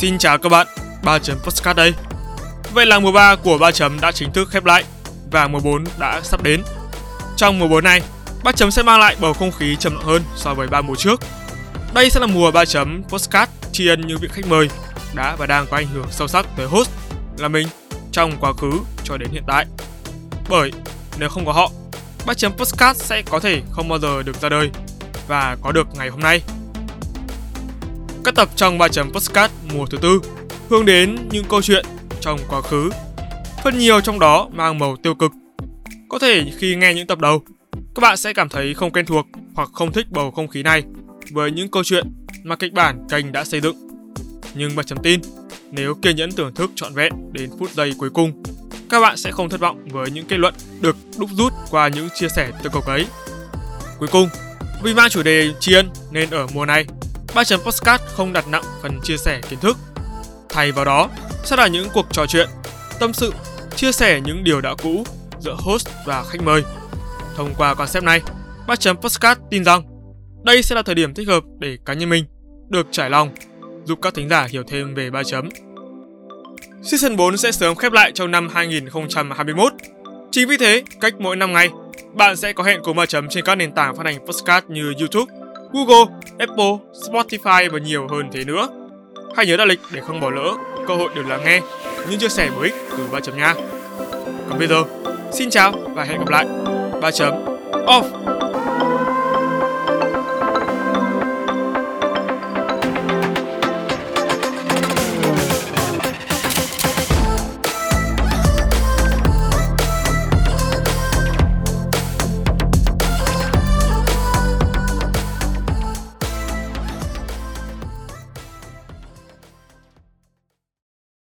Xin chào các bạn, 3 chấm Postcard đây. Vậy là mùa 3 của 3 chấm đã chính thức khép lại và mùa 4 đã sắp đến. Trong mùa 4 này, 3 chấm sẽ mang lại bầu không khí trầm lặng hơn so với 3 mùa trước. Đây sẽ là mùa 3 chấm Postcard tri ân những vị khách mời đã và đang có ảnh hưởng sâu sắc tới host là mình trong quá khứ cho đến hiện tại. Bởi nếu không có họ, 3 chấm Postcard sẽ có thể không bao giờ được ra đời và có được ngày hôm nay. Các tập trong 3 chấm Postcard mùa thứ tư hướng đến những câu chuyện trong quá khứ. Phần nhiều trong đó mang màu tiêu cực. Có thể khi nghe những tập đầu, các bạn sẽ cảm thấy không quen thuộc hoặc không thích bầu không khí này với những câu chuyện mà kịch bản kênh đã xây dựng. Nhưng mà chấm tin, nếu kiên nhẫn thưởng thức trọn vẹn đến phút giây cuối cùng, các bạn sẽ không thất vọng với những kết luận được đúc rút qua những chia sẻ tiêu cực ấy. Cuối cùng, vì mang chủ đề tri ân nên ở mùa này, ba chấm postcard không đặt nặng phần chia sẻ kiến thức. Thay vào đó sẽ là những cuộc trò chuyện, tâm sự, chia sẻ những điều đã cũ giữa host và khách mời. Thông qua concept này, ba chấm postcard tin rằng đây sẽ là thời điểm thích hợp để cá nhân mình được trải lòng, giúp các thính giả hiểu thêm về ba chấm. Season 4 sẽ sớm khép lại trong năm 2021. Chính vì thế, cách mỗi 5 ngày, bạn sẽ có hẹn cùng ba chấm trên các nền tảng phát hành podcast như YouTube, Google, Apple, Spotify và nhiều hơn thế nữa. Hãy nhớ đặt lịch để không bỏ lỡ cơ hội được lắng nghe những chia sẻ bổ ích từ ba chấm nha. Còn bây giờ, xin chào và hẹn gặp lại. Ba chấm off.